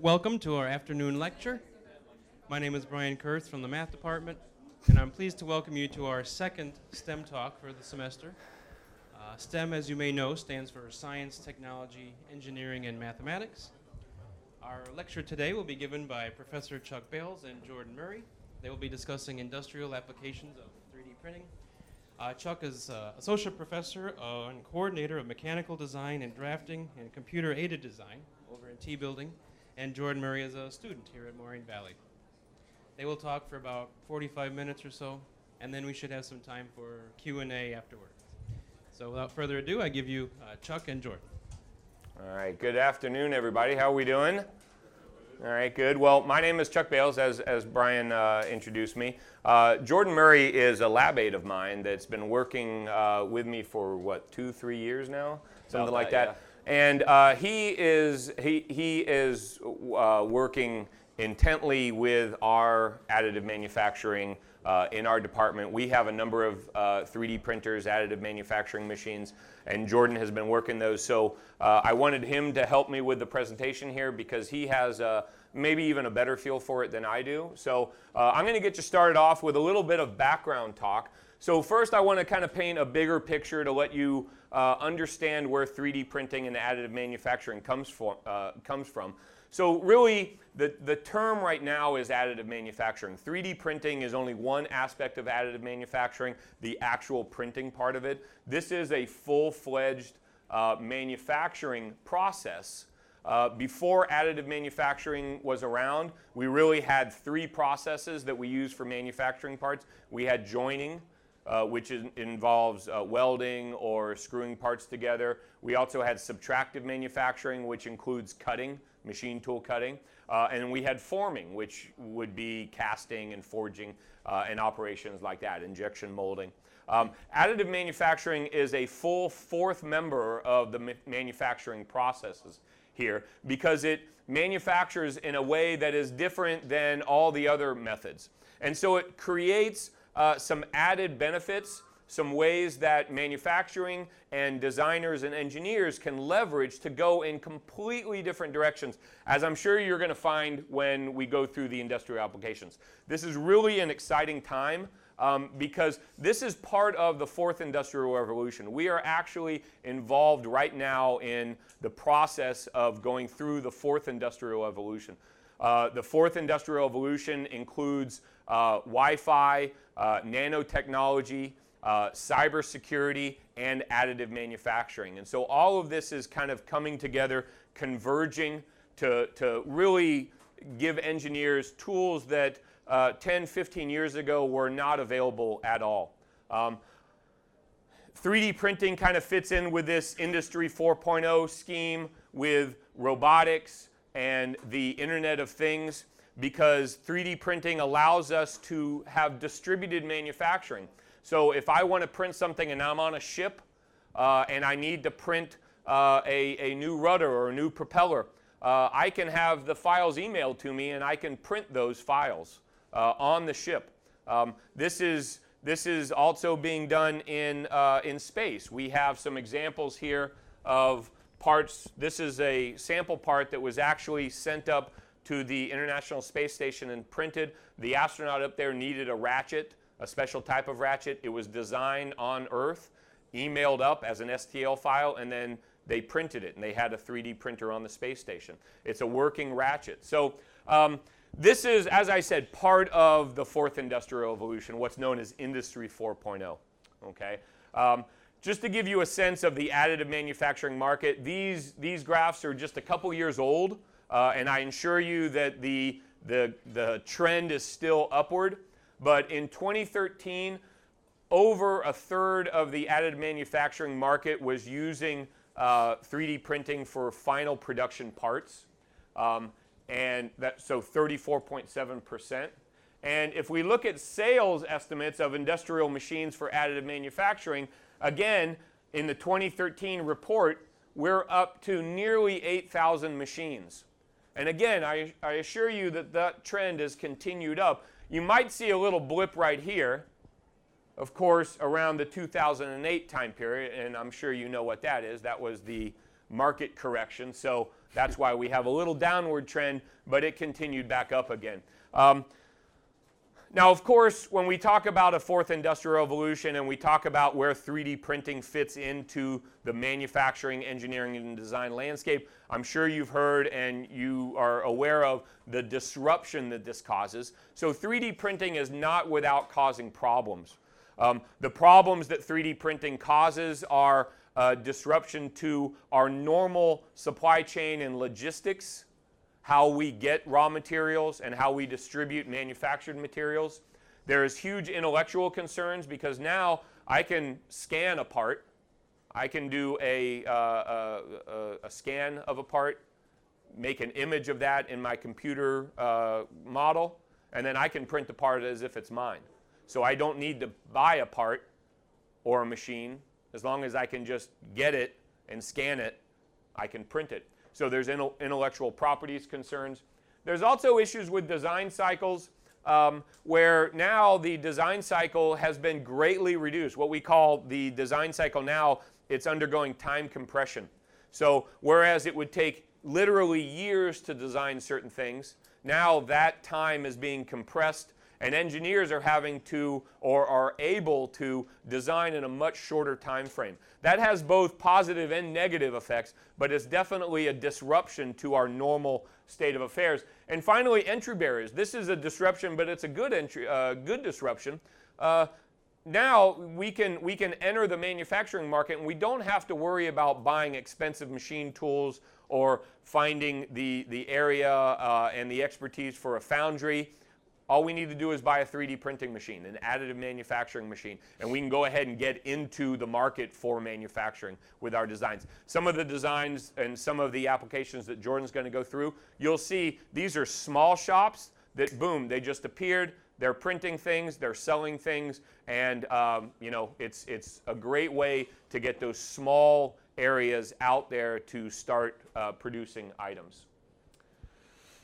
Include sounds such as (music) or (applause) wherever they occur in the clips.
welcome to our afternoon lecture. My name is Brian Kurth from the Math Department, and I'm pleased to welcome you to our second STEM talk for the semester. Uh, STEM, as you may know, stands for Science, Technology, Engineering, and Mathematics. Our lecture today will be given by Professor Chuck Bales and Jordan Murray. They will be discussing industrial applications of 3D printing. Uh, Chuck is uh, Associate Professor and Coordinator of Mechanical Design and Drafting and Computer Aided Design over in T Building, and Jordan Murray is a student here at Moraine Valley. They will talk for about 45 minutes or so, and then we should have some time for Q&A afterwards. So without further ado, I give you uh, Chuck and Jordan. All right, good afternoon, everybody. How are we doing? All right, good. Well, my name is Chuck Bales, as, as Brian uh, introduced me. Uh, Jordan Murray is a lab aide of mine that's been working uh, with me for, what, two, three years now? Something like that. Yeah. And uh, he is, he, he is uh, working intently with our additive manufacturing uh, in our department. We have a number of uh, 3D printers, additive manufacturing machines, and Jordan has been working those. So uh, I wanted him to help me with the presentation here because he has uh, maybe even a better feel for it than I do. So uh, I'm going to get you started off with a little bit of background talk. So first I want to kind of paint a bigger picture to let you uh, understand where 3D printing and additive manufacturing comes, for, comes from. So really, the, the term right now is additive manufacturing. 3D printing is only one aspect of additive manufacturing, the actual printing part of it. This is a full-fledged uh, manufacturing process. Uh, before additive manufacturing was around, we really had three processes that we use for manufacturing parts. We had joining, uh, which involves uh, welding or screwing parts together. We also had subtractive manufacturing, which includes cutting, machine tool cutting. Uh, and we had forming, which would be casting and forging uh, and operations like that, injection molding. Um, additive manufacturing is a full fourth member of the ma- manufacturing processes here because it manufactures in a way that is different than all the other methods. And so it creates uh, some added benefits some ways that manufacturing and designers and engineers can leverage to go in completely different directions, as I'm sure you're going to find when we go through the industrial applications. This is really an exciting time. Um, because this is part of the fourth industrial revolution. We are actually involved right now in the process of going through the fourth industrial revolution. Uh, the fourth industrial revolution includes uh, Wi Fi, uh, nanotechnology, uh, cybersecurity, and additive manufacturing. And so all of this is kind of coming together, converging to, to really give engineers tools that uh, 10, 15 years ago were not available at all. Um, 3D printing kind of fits in with this Industry 4.0 scheme with robotics and the Internet of Things because 3D printing allows us to have distributed manufacturing. So if I want to print something and I'm on a ship uh, and I need to print uh, a, a new rudder or a new propeller, uh, I can have the files emailed to me and I can print those files uh, on the ship. Um, this is this is also being done in, uh, in space. We have some examples here of parts. This is a sample part that was actually sent up to the International Space Station and printed. The astronaut up there needed a ratchet a special type of ratchet. It was designed on Earth, emailed up as an STL file, and then they printed it, and they had a 3D printer on the space station. It's a working ratchet. So um, this is, as I said, part of the fourth industrial revolution, what's known as Industry 4.0. Okay. Um, just to give you a sense of the additive manufacturing market, these, these graphs are just a couple years old, uh, and I assure you that the, the, the trend is still upward. But in 2013, over a third of the additive manufacturing market was using uh, 3D printing for final production parts. Um, and that, so 34.7%. And if we look at sales estimates of industrial machines for additive manufacturing, again, in the 2013 report, we're up to nearly 8,000 machines. And again, I, I assure you that that trend has continued up. You might see a little blip right here, of course, around the 2008 time period, and I'm sure you know what that is. That was the market correction. So That's why we have a little downward trend, but it continued back up again. Um, now, of course, when we talk about a fourth industrial revolution and we talk about where 3D printing fits into the manufacturing, engineering, and design landscape, I'm sure you've heard and you are aware of the disruption that this causes. So, 3D printing is not without causing problems. Um, the problems that 3D printing causes are uh, disruption to our normal supply chain and logistics how we get raw materials and how we distribute manufactured materials. There is huge intellectual concerns because now I can scan a part. I can do a, uh, a, a, scan of a part, make an image of that in my computer uh, model, and then I can print the part as if it's mine. So I don't need to buy a part or a machine. As long as I can just get it and scan it, I can print it. So there's intellectual properties concerns. There's also issues with design cycles um, where now the design cycle has been greatly reduced. What we call the design cycle now, it's undergoing time compression. So whereas it would take literally years to design certain things, now that time is being compressed and engineers are having to or are able to design in a much shorter time frame. That has both positive and negative effects, but it's definitely a disruption to our normal state of affairs. And finally, entry barriers. This is a disruption, but it's a good entry, uh, good disruption. Uh, now we can we can enter the manufacturing market, and we don't have to worry about buying expensive machine tools or finding the the area uh, and the expertise for a foundry. All we need to do is buy a 3D printing machine, an additive manufacturing machine, and we can go ahead and get into the market for manufacturing with our designs. Some of the designs and some of the applications that Jordan's going to go through, you'll see these are small shops that, boom, they just appeared. They're printing things, they're selling things, and um, you know it's it's a great way to get those small areas out there to start uh, producing items.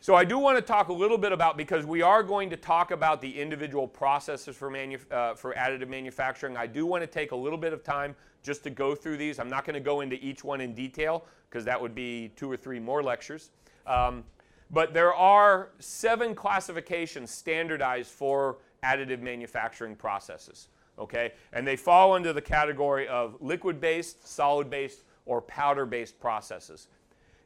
So I do want to talk a little bit about, because we are going to talk about the individual processes for, manu- uh, for additive manufacturing, I do want to take a little bit of time just to go through these. I'm not going to go into each one in detail, because that would be two or three more lectures. Um, but there are seven classifications standardized for additive manufacturing processes. Okay? And they fall under the category of liquid based, solid based, or powder based processes.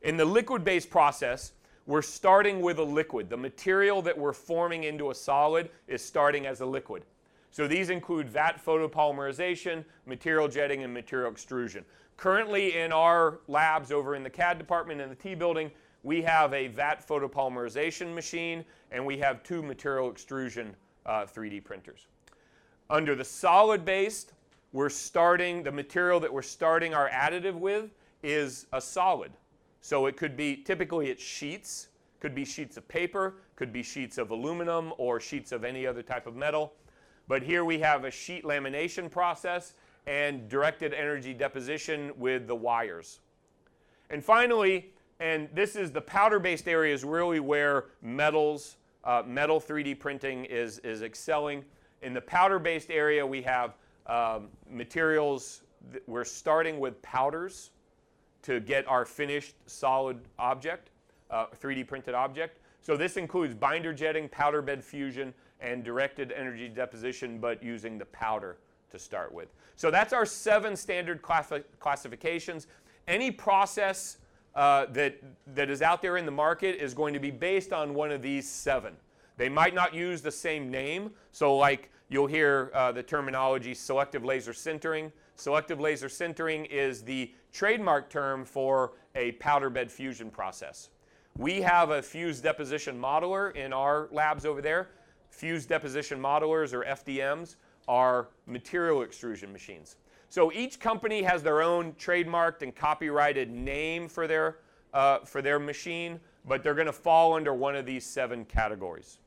In the liquid based process, we're starting with a liquid. The material that we're forming into a solid is starting as a liquid. So these include vat photopolymerization, material jetting, and material extrusion. Currently in our labs over in the CAD department in the T building, we have a vat photopolymerization machine and we have two material extrusion uh, 3D printers. Under the solid based, we're starting, the material that we're starting our additive with is a solid. So it could be, typically it's sheets, could be sheets of paper, could be sheets of aluminum or sheets of any other type of metal. But here we have a sheet lamination process and directed energy deposition with the wires. And finally, and this is the powder-based area is really where metals, uh, metal 3D printing is, is excelling. In the powder-based area, we have um, materials, we're starting with powders to get our finished solid object, uh, 3D printed object. So this includes binder jetting, powder bed fusion, and directed energy deposition, but using the powder to start with. So that's our seven standard classifications. Any process uh, that, that is out there in the market is going to be based on one of these seven. They might not use the same name. So like you'll hear uh, the terminology selective laser sintering. Selective laser sintering is the trademark term for a powder bed fusion process. We have a fused deposition modeler in our labs over there. Fused deposition modelers, or FDMs, are material extrusion machines. So each company has their own trademarked and copyrighted name for their, uh, for their machine, but they're going to fall under one of these seven categories.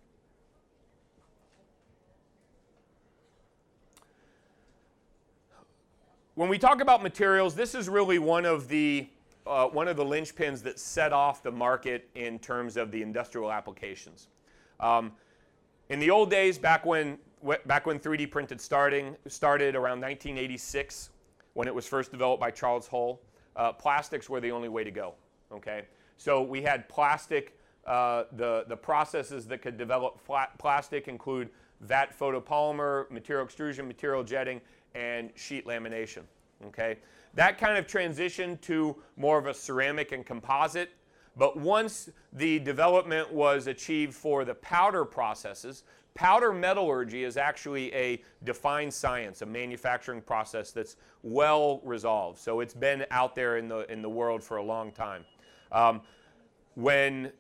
When we talk about materials, this is really one of the uh, one of the linchpins that set off the market in terms of the industrial applications. Um, in the old days, back when back when 3D printed starting started around 1986, when it was first developed by Charles Hull, uh, plastics were the only way to go. Okay, So we had plastic, uh, the, the processes that could develop plastic include vat photopolymer, material extrusion, material jetting, and sheet lamination. Okay, that kind of transitioned to more of a ceramic and composite. But once the development was achieved for the powder processes, powder metallurgy is actually a defined science, a manufacturing process that's well resolved. So it's been out there in the in the world for a long time. Um, when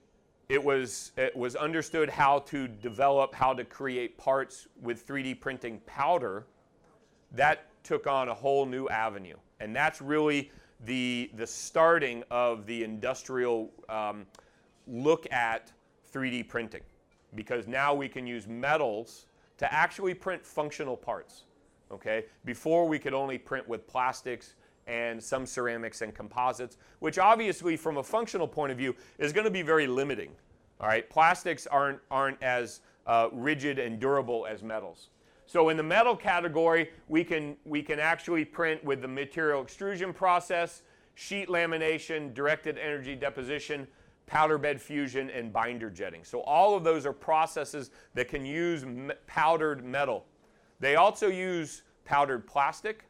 it was, it was understood how to develop, how to create parts with 3D printing powder, that took on a whole new avenue. And that's really the, the starting of the industrial um, look at 3D printing. Because now we can use metals to actually print functional parts. Okay? Before we could only print with plastics and some ceramics and composites, which obviously from a functional point of view is going to be very limiting. All right, plastics aren't, aren't as uh, rigid and durable as metals. So in the metal category, we can, we can actually print with the material extrusion process, sheet lamination, directed energy deposition, powder bed fusion, and binder jetting. So all of those are processes that can use me powdered metal. They also use powdered plastic,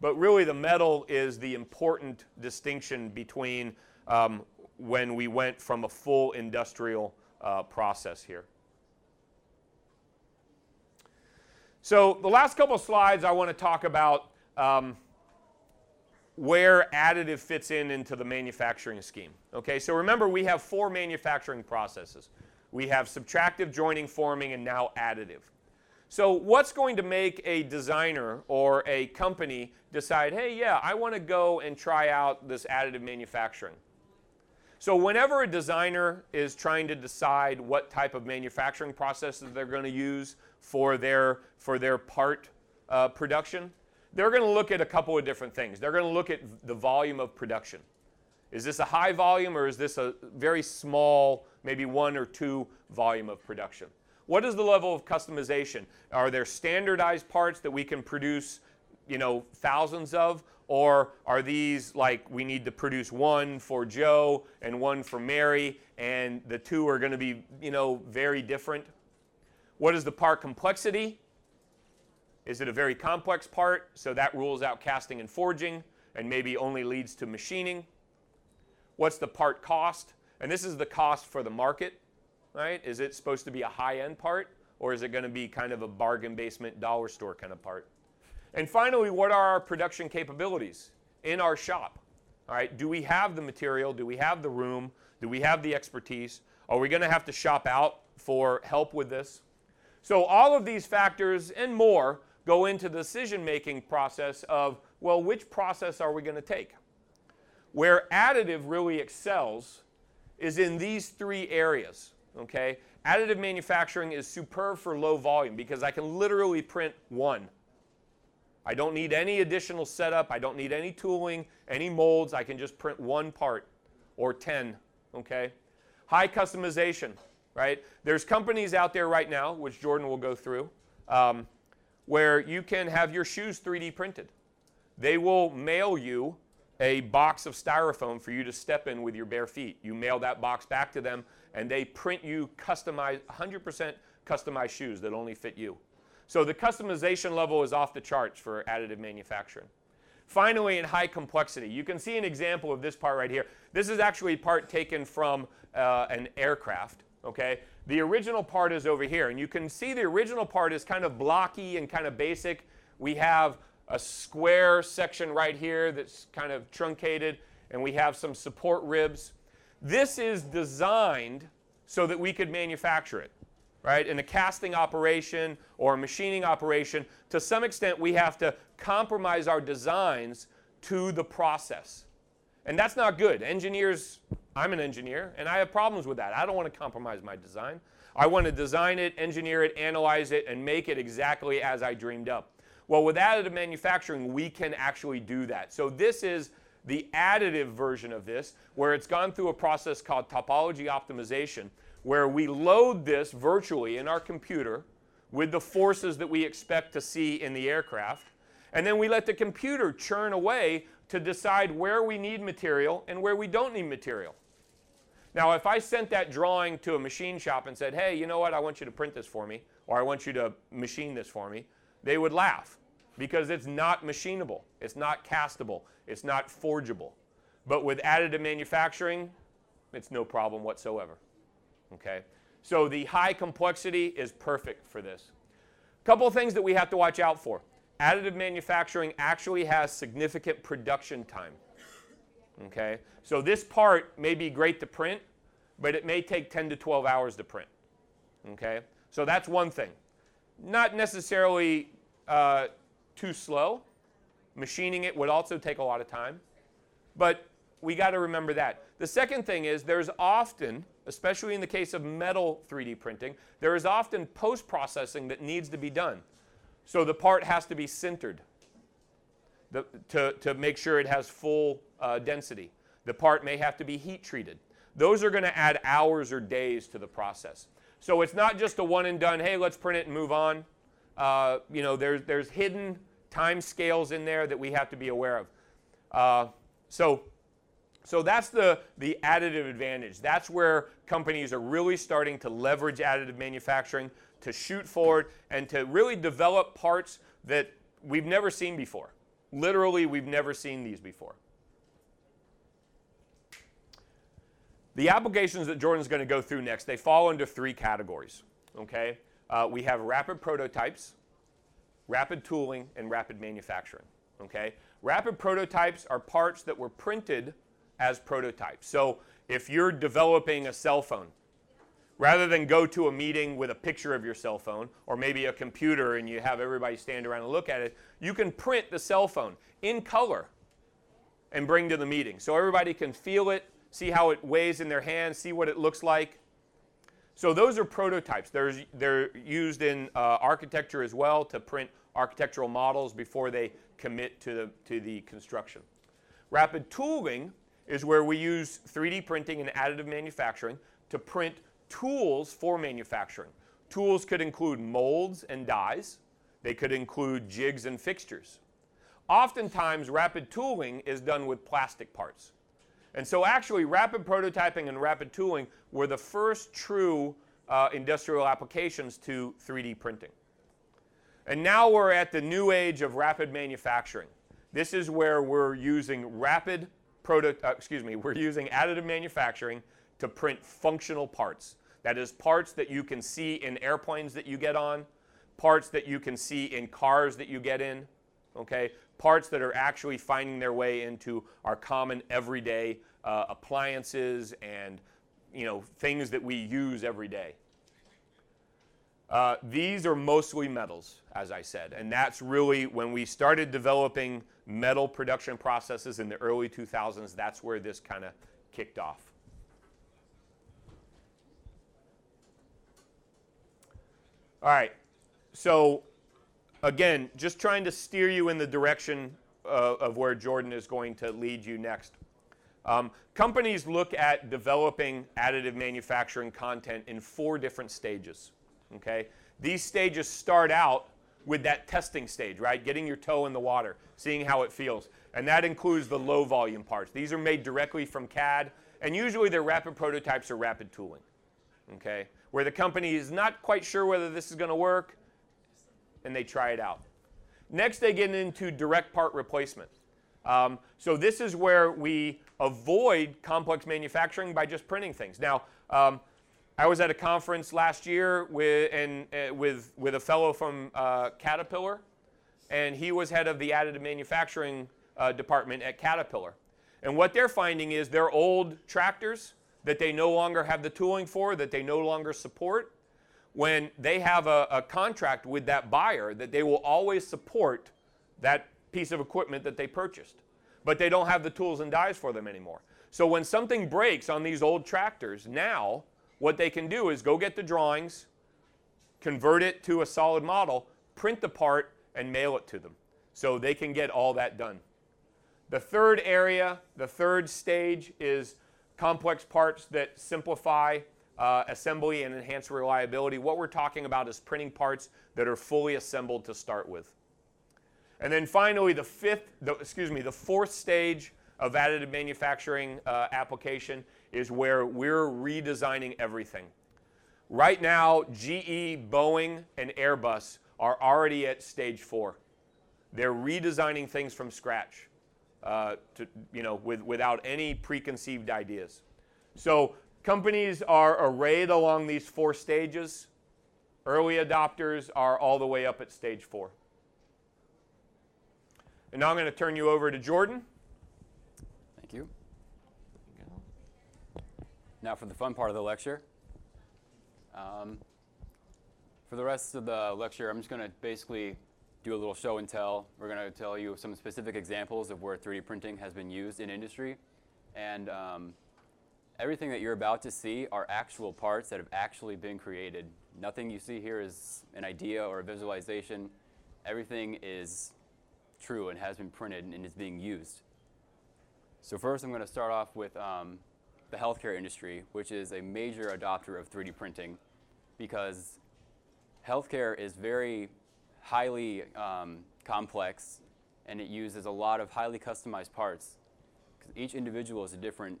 but really, the metal is the important distinction between um, when we went from a full industrial uh, process here. So, the last couple of slides, I want to talk about um, where additive fits in into the manufacturing scheme. Okay, so remember, we have four manufacturing processes. We have subtractive, joining, forming, and now additive. So, what's going to make a designer or a company decide, hey, yeah, I want to go and try out this additive manufacturing? So, whenever a designer is trying to decide what type of manufacturing processes they're going to use for their, for their part uh, production, they're going to look at a couple of different things. They're going to look at the volume of production. Is this a high volume or is this a very small, maybe one or two volume of production? What is the level of customization? Are there standardized parts that we can produce, you know, thousands of? Or are these like we need to produce one for Joe and one for Mary, and the two are going to be, you know, very different? What is the part complexity? Is it a very complex part? So that rules out casting and forging and maybe only leads to machining. What's the part cost? And this is the cost for the market right? Is it supposed to be a high end part or is it going to be kind of a bargain basement dollar store kind of part? And finally, what are our production capabilities in our shop? All right, do we have the material? Do we have the room? Do we have the expertise? Are we going to have to shop out for help with this? So, all of these factors and more go into the decision making process of, well, which process are we going to take? Where additive really excels is in these three areas okay? Additive manufacturing is superb for low volume because I can literally print one. I don't need any additional setup. I don't need any tooling, any molds. I can just print one part or 10, okay? High customization, right? There's companies out there right now, which Jordan will go through, um, where you can have your shoes 3D printed. They will mail you a box of styrofoam for you to step in with your bare feet. You mail that box back to them, and they print you customized, 100% customized shoes that only fit you. So the customization level is off the charts for additive manufacturing. Finally, in high complexity, you can see an example of this part right here. This is actually part taken from uh, an aircraft, okay? The original part is over here, and you can see the original part is kind of blocky and kind of basic. We have a square section right here that's kind of truncated, and we have some support ribs. This is designed so that we could manufacture it, right? In a casting operation or a machining operation, to some extent, we have to compromise our designs to the process. And that's not good. Engineers, I'm an engineer, and I have problems with that. I don't want to compromise my design. I want to design it, engineer it, analyze it, and make it exactly as I dreamed up. Well, with additive manufacturing, we can actually do that. So this is the additive version of this, where it's gone through a process called topology optimization, where we load this virtually in our computer with the forces that we expect to see in the aircraft. And then we let the computer churn away to decide where we need material and where we don't need material. Now, if I sent that drawing to a machine shop and said, hey, you know what, I want you to print this for me, or I want you to machine this for me, they would laugh because it's not machinable, it's not castable, it's not forgeable. But with additive manufacturing, it's no problem whatsoever. Okay? So the high complexity is perfect for this. Couple of things that we have to watch out for. Additive manufacturing actually has significant production time. Okay? So this part may be great to print, but it may take 10 to 12 hours to print. Okay? So that's one thing. Not necessarily uh, too slow. Machining it would also take a lot of time. But we got to remember that. The second thing is there's often, especially in the case of metal 3D printing, there is often post processing that needs to be done. So the part has to be sintered the, to, to make sure it has full uh, density. The part may have to be heat treated. Those are going to add hours or days to the process. So it's not just a one and done, hey, let's print it and move on. Uh, you know, there's, there's hidden time scales in there that we have to be aware of. Uh, so, so that's the, the additive advantage. That's where companies are really starting to leverage additive manufacturing to shoot forward and to really develop parts that we've never seen before. Literally, we've never seen these before. The applications that Jordan's going to go through next, they fall into three categories. Okay, uh, we have rapid prototypes, rapid tooling, and rapid manufacturing. Okay, rapid prototypes are parts that were printed as prototypes. So if you're developing a cell phone, rather than go to a meeting with a picture of your cell phone or maybe a computer and you have everybody stand around and look at it, you can print the cell phone in color and bring to the meeting so everybody can feel it, see how it weighs in their hands, see what it looks like. So those are prototypes. They're, they're used in uh, architecture as well to print architectural models before they commit to the, to the construction. Rapid tooling is where we use 3D printing and additive manufacturing to print tools for manufacturing. Tools could include molds and dies. They could include jigs and fixtures. Oftentimes, rapid tooling is done with plastic parts. And so actually, rapid prototyping and rapid tooling were the first true uh, industrial applications to 3D printing. And now we're at the new age of rapid manufacturing. This is where we're using rapid proto, uh, excuse me, we're using additive manufacturing to print functional parts. That is, parts that you can see in airplanes that you get on, parts that you can see in cars that you get in, okay? Parts that are actually finding their way into our common everyday uh, appliances and you know things that we use every day. Uh, these are mostly metals, as I said, and that's really when we started developing metal production processes in the early 2000s. That's where this kind of kicked off. All right. So, again, just trying to steer you in the direction uh, of where Jordan is going to lead you next. Um, companies look at developing additive manufacturing content in four different stages. Okay? These stages start out with that testing stage, right? Getting your toe in the water, seeing how it feels. And that includes the low volume parts. These are made directly from CAD, and usually they're rapid prototypes or rapid tooling. Okay? Where the company is not quite sure whether this is going to work, and they try it out. Next, they get into direct part replacement. Um, so this is where we avoid complex manufacturing by just printing things. Now, um, I was at a conference last year with, and, uh, with, with a fellow from uh, Caterpillar, and he was head of the additive manufacturing uh, department at Caterpillar. And what they're finding is their old tractors that they no longer have the tooling for, that they no longer support, when they have a, a, contract with that buyer that they will always support that piece of equipment that they purchased. But they don't have the tools and dies for them anymore. So when something breaks on these old tractors, now what they can do is go get the drawings, convert it to a solid model, print the part, and mail it to them. So they can get all that done. The third area, the third stage is complex parts that simplify uh, assembly and enhance reliability. What we're talking about is printing parts that are fully assembled to start with. And then finally, the fifth, the, excuse me, the fourth stage of additive manufacturing uh, application is where we're redesigning everything. Right now, GE, Boeing, and Airbus are already at stage four. They're redesigning things from scratch, uh, to, you know, with, without any preconceived ideas. So companies are arrayed along these four stages. Early adopters are all the way up at stage four. And now I'm going to turn you over to Jordan. Thank you. Now for the fun part of the lecture. Um, for the rest of the lecture, I'm just going to basically do a little show and tell. We're going to tell you some specific examples of where 3D printing has been used in industry. And um, everything that you're about to see are actual parts that have actually been created. Nothing you see here is an idea or a visualization. Everything is true and has been printed and is being used. So first I'm going to start off with um, the healthcare industry, which is a major adopter of 3D printing because healthcare is very highly um, complex and it uses a lot of highly customized parts. Each individual is a different,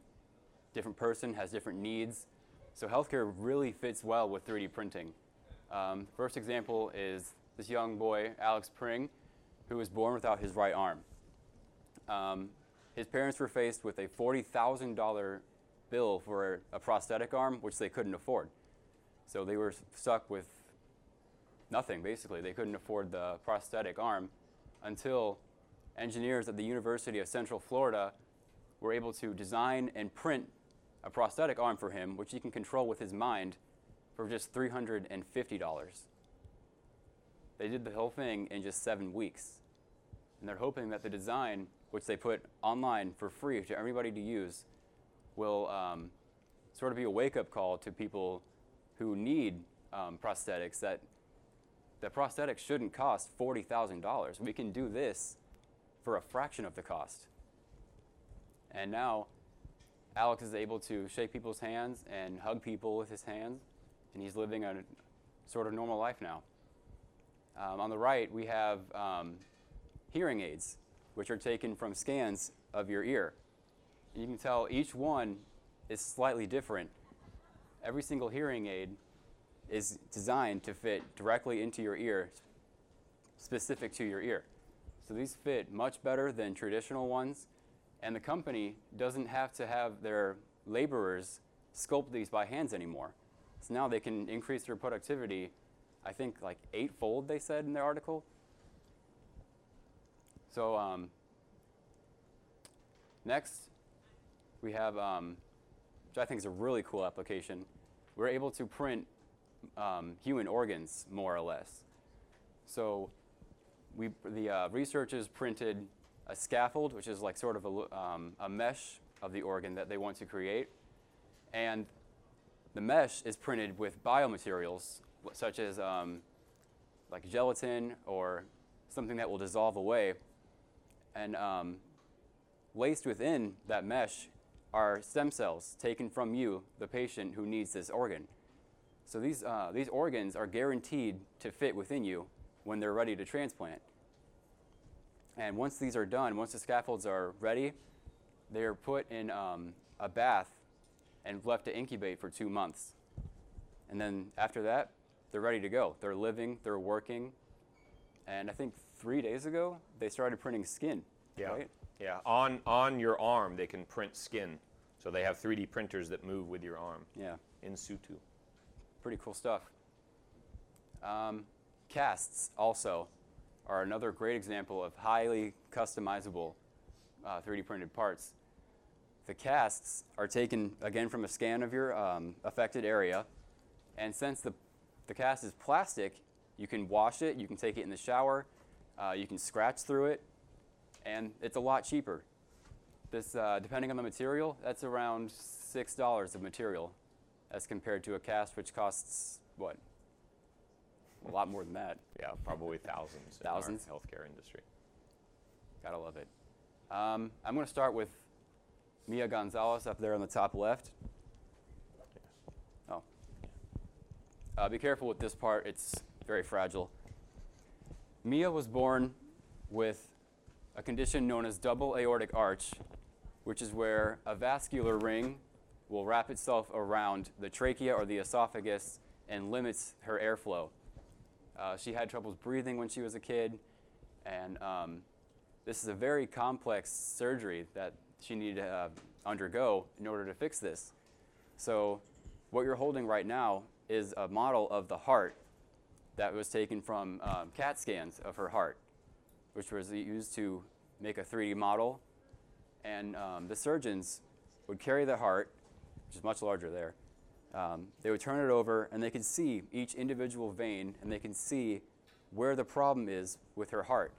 different person, has different needs. So healthcare really fits well with 3D printing. Um, first example is this young boy, Alex Pring, who was born without his right arm. Um, his parents were faced with a $40,000 bill for a prosthetic arm, which they couldn't afford. So they were stuck with nothing, basically. They couldn't afford the prosthetic arm until engineers at the University of Central Florida were able to design and print a prosthetic arm for him, which he can control with his mind for just $350. They did the whole thing in just seven weeks. And they're hoping that the design, which they put online for free to everybody to use, will um, sort of be a wake up call to people who need um, prosthetics that that prosthetics shouldn't cost $40,000. We can do this for a fraction of the cost. And now Alex is able to shake people's hands and hug people with his hands, and he's living a sort of normal life now. Um, on the right, we have um, hearing aids, which are taken from scans of your ear. And you can tell each one is slightly different. Every single hearing aid is designed to fit directly into your ear, specific to your ear. So these fit much better than traditional ones, and the company doesn't have to have their laborers sculpt these by hands anymore. So now they can increase their productivity, I think like eightfold, they said in their article. So um, next, we have, um, which I think is a really cool application. We're able to print um, human organs, more or less. So we, the uh, researchers printed a scaffold, which is like sort of a, um, a mesh of the organ that they want to create. And the mesh is printed with biomaterials, such as um, like gelatin or something that will dissolve away. And um, laced within that mesh are stem cells taken from you, the patient who needs this organ. So these, uh, these organs are guaranteed to fit within you when they're ready to transplant. And once these are done, once the scaffolds are ready, they are put in um, a bath and left to incubate for two months. And then after that, they're ready to go. They're living, they're working. And I think three days ago, they started printing skin. Yeah. Right? Yeah. On on your arm, they can print skin. So they have 3D printers that move with your arm Yeah. in situ. Pretty cool stuff. Um, casts also are another great example of highly customizable uh, 3D printed parts. The casts are taken again from a scan of your um, affected area, and since the, the cast is plastic, you can wash it, you can take it in the shower, uh, you can scratch through it, and it's a lot cheaper. This, uh, depending on the material, that's around six dollars of material, as compared to a cast which costs what? A lot more than that. (laughs) Yeah, probably thousands. Thousands? in healthcare industry. Gotta love it. Um, I'm going to start with Mia Gonzalez up there on the top left. Oh. Uh, be careful with this part, it's very fragile. Mia was born with a condition known as double aortic arch, which is where a vascular ring will wrap itself around the trachea or the esophagus and limits her airflow. Uh, she had troubles breathing when she was a kid, and um, this is a very complex surgery that she needed to uh, undergo in order to fix this. So, what you're holding right now is a model of the heart that was taken from um, CAT scans of her heart, which was used to make a 3D model. And um, the surgeons would carry the heart, which is much larger there. Um, they would turn it over, and they could see each individual vein, and they can see where the problem is with her heart.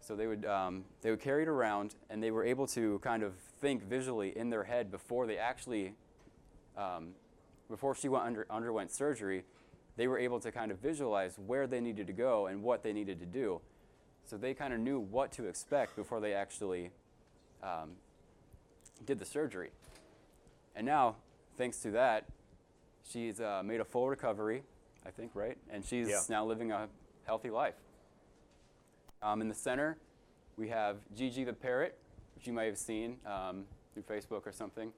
So they would, um, they would carry it around, and they were able to kind of think visually in their head before they actually, um, before she went under, underwent surgery, they were able to kind of visualize where they needed to go and what they needed to do. So they kind of knew what to expect before they actually um, did the surgery. And now, thanks to that, she's uh, made a full recovery, I think, right? And she's Yeah. now living a healthy life. Um, in the center, we have Gigi the parrot, which you might have seen um, through Facebook or something.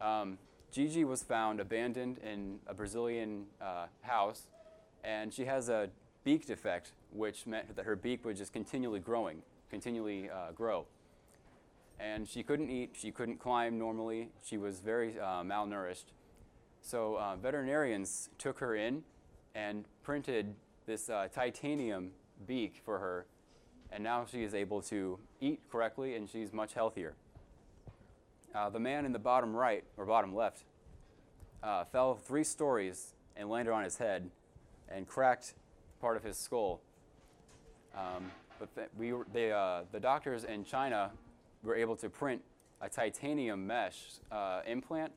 Um, Gigi was found abandoned in a Brazilian uh, house, and she has a beak defect, which meant that her beak was just continually growing, continually uh, grow. And she couldn't eat, she couldn't climb normally, she was very uh, malnourished. So uh, veterinarians took her in and printed this uh, titanium beak for her, and now she is able to eat correctly and she's much healthier. Uh, the man in the bottom right, or bottom left, uh, fell three stories and landed on his head and cracked part of his skull. Um, but th- we, were- uh, the doctors in China were able to print a titanium mesh uh, implant,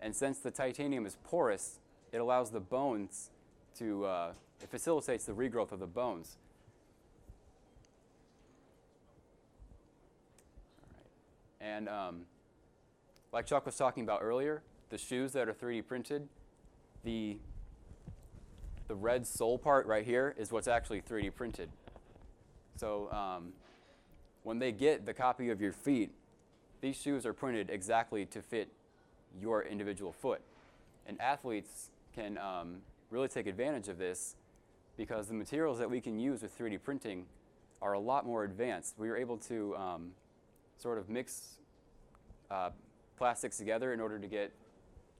and since the titanium is porous, it allows the bones to, uh, it facilitates the regrowth of the bones. And um, like Chuck was talking about earlier, the shoes that are 3D printed, the the red sole part right here is what's actually 3D printed. So um, when they get the copy of your feet, these shoes are printed exactly to fit your individual foot. And athletes can um, really take advantage of this because the materials that we can use with 3D printing are a lot more advanced. We are able to um, sort of mix uh, plastics together in order to get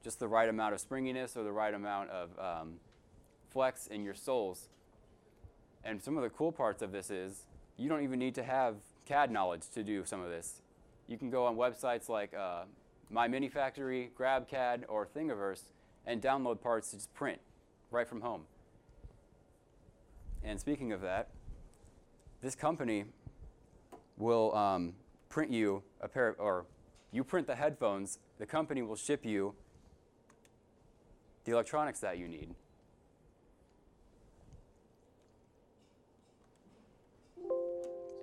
just the right amount of springiness or the right amount of um, flex in your soles. And some of the cool parts of this is you don't even need to have CAD knowledge to do some of this. You can go on websites like uh, My Mini Factory, GrabCAD, or Thingiverse and download parts to just print right from home. And speaking of that, this company will um, print you a pair, of, or you print the headphones, the company will ship you the electronics that you need.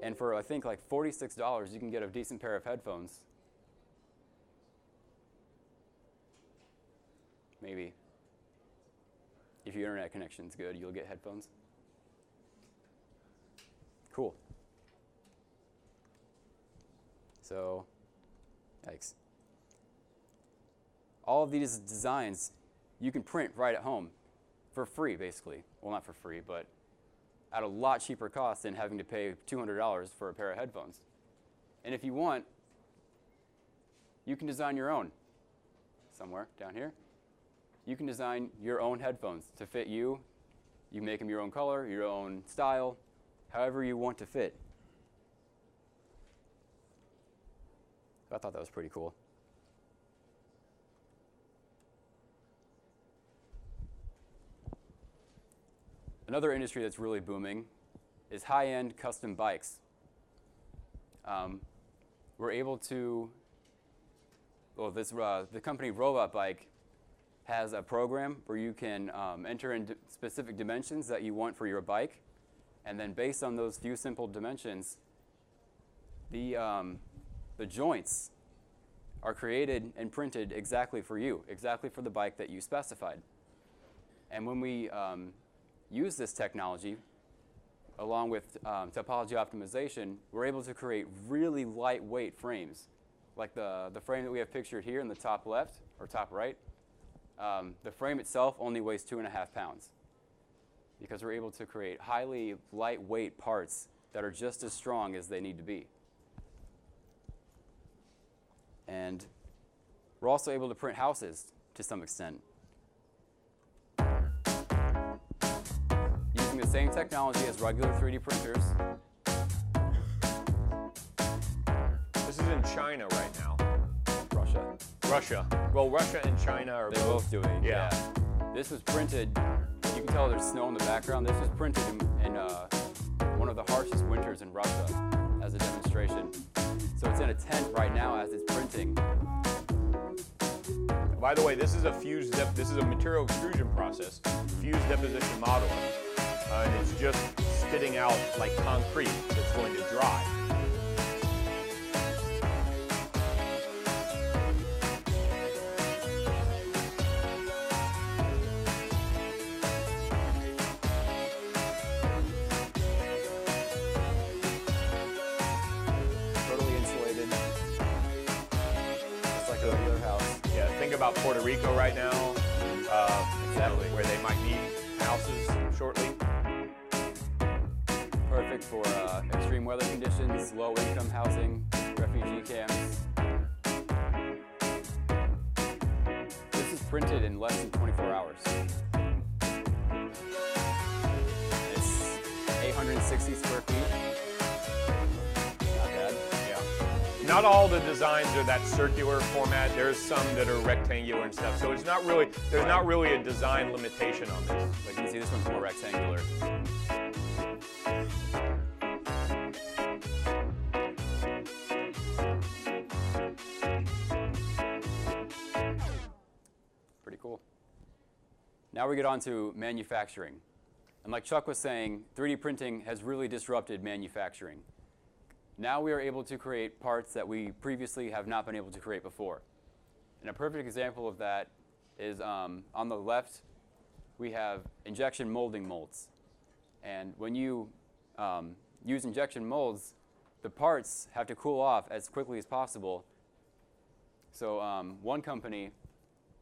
And for I think like $46, you can get a decent pair of headphones. Maybe. If your internet connection's good, you'll get headphones. Cool. So, yikes. All of these designs you can print right at home for free, basically. Well, not for free, but at a lot cheaper cost than having to pay $200 for a pair of headphones. And if you want, you can design your own somewhere down here. You can design your own headphones to fit you. You make them your own color, your own style, however you want to fit. I thought that was pretty cool. Another industry that's really booming is high end custom bikes. Um, we're able to, well, this, uh, the company Robot Bike has a program where you can um, enter in specific dimensions that you want for your bike. And then, based on those few simple dimensions, the, um, the joints are created and printed exactly for you, exactly for the bike that you specified. And when we um, use this technology, along with um, topology optimization, we're able to create really lightweight frames. Like the, the frame that we have pictured here in the top left or top right, um, the frame itself only weighs two and a half pounds because we're able to create highly lightweight parts that are just as strong as they need to be. And we're also able to print houses to some extent. Same technology as regular 3D printers, This is in China right now. Russia, Russia. Well, Russia and China are they're both doing. Yeah. This was printed. You can tell there's snow in the background. This was printed in, in uh, one of the harshest winters in Russia as a demonstration. So it's in a tent right now as it's printing. By the way, this is a fused this is a material extrusion process, fused deposition modeling, uh, and it's just spitting out like concrete that's going to dry. Totally insulated. Just like a regular house. Yeah, think about Puerto Rico right now, Not all the designs are that circular format. There's some that are rectangular and stuff. So it's not really there's not really a design limitation on this. Like you can see, this one's more rectangular. Pretty cool. Now we get on to manufacturing. And like Chuck was saying, 3D printing has really disrupted manufacturing. Now we are able to create parts that we previously have not been able to create before. And a perfect example of that is um, on the left, we have injection molding molds. And when you um, use injection molds, the parts have to cool off as quickly as possible. So um, one company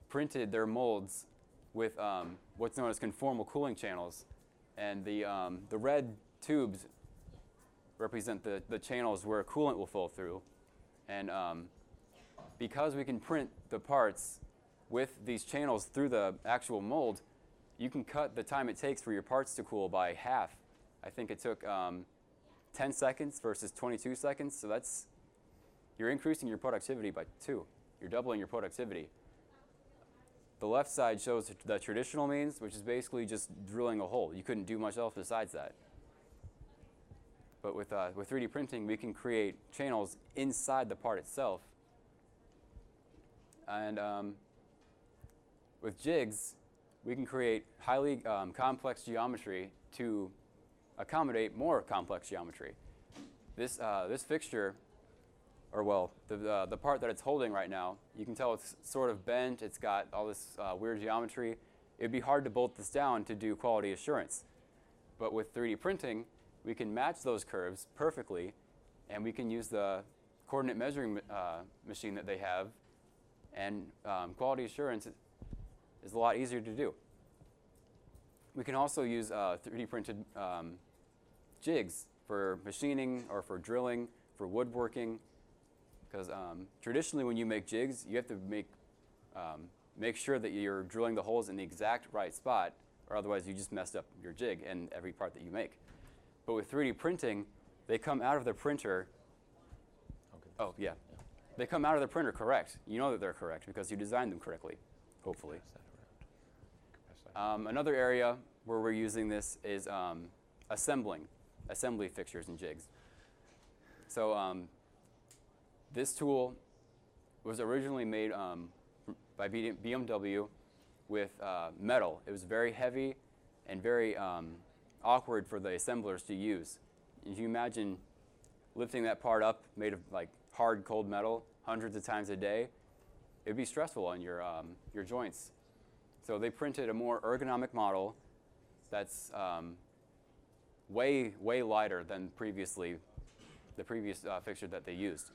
printed their molds with um, what's known as conformal cooling channels. And the, um, the red tubes represent the, the channels where coolant will flow through. And um, because we can print the parts with these channels through the actual mold, you can cut the time it takes for your parts to cool by half. I think it took um, 10 seconds versus 22 seconds, so that's you're increasing your productivity by two. You're doubling your productivity. The left side shows the traditional means, which is basically just drilling a hole. You couldn't do much else besides that. But with, uh, with 3D printing, we can create channels inside the part itself. And um, with jigs, we can create highly um, complex geometry to accommodate more complex geometry. This, uh, this fixture, or well, the, uh, the part that it's holding right now, you can tell it's sort of bent, it's got all this uh, weird geometry. It'd be hard to bolt this down to do quality assurance. But with 3D printing, we can match those curves perfectly, and we can use the coordinate measuring uh, machine that they have, and um, quality assurance is a lot easier to do. We can also use uh, 3D printed um, jigs for machining or for drilling, for woodworking, because um, traditionally when you make jigs, you have to make, um, make sure that you're drilling the holes in the exact right spot, or otherwise you just messed up your jig and every part that you make. But with 3D printing, they come out of the printer. Oh, yeah. They come out of the printer correct. You know that they're correct because you designed them correctly, hopefully. Um, another area where we're using this is um, assembling, assembly fixtures and jigs. So um, this tool was originally made um, by BMW with uh, metal. It was very heavy and very um, awkward for the assemblers to use. If you imagine lifting that part up made of like hard, cold metal hundreds of times a day, it'd be stressful on your, um, your joints. So they printed a more ergonomic model that's um, way, way lighter than previously, the previous uh, fixture that they used,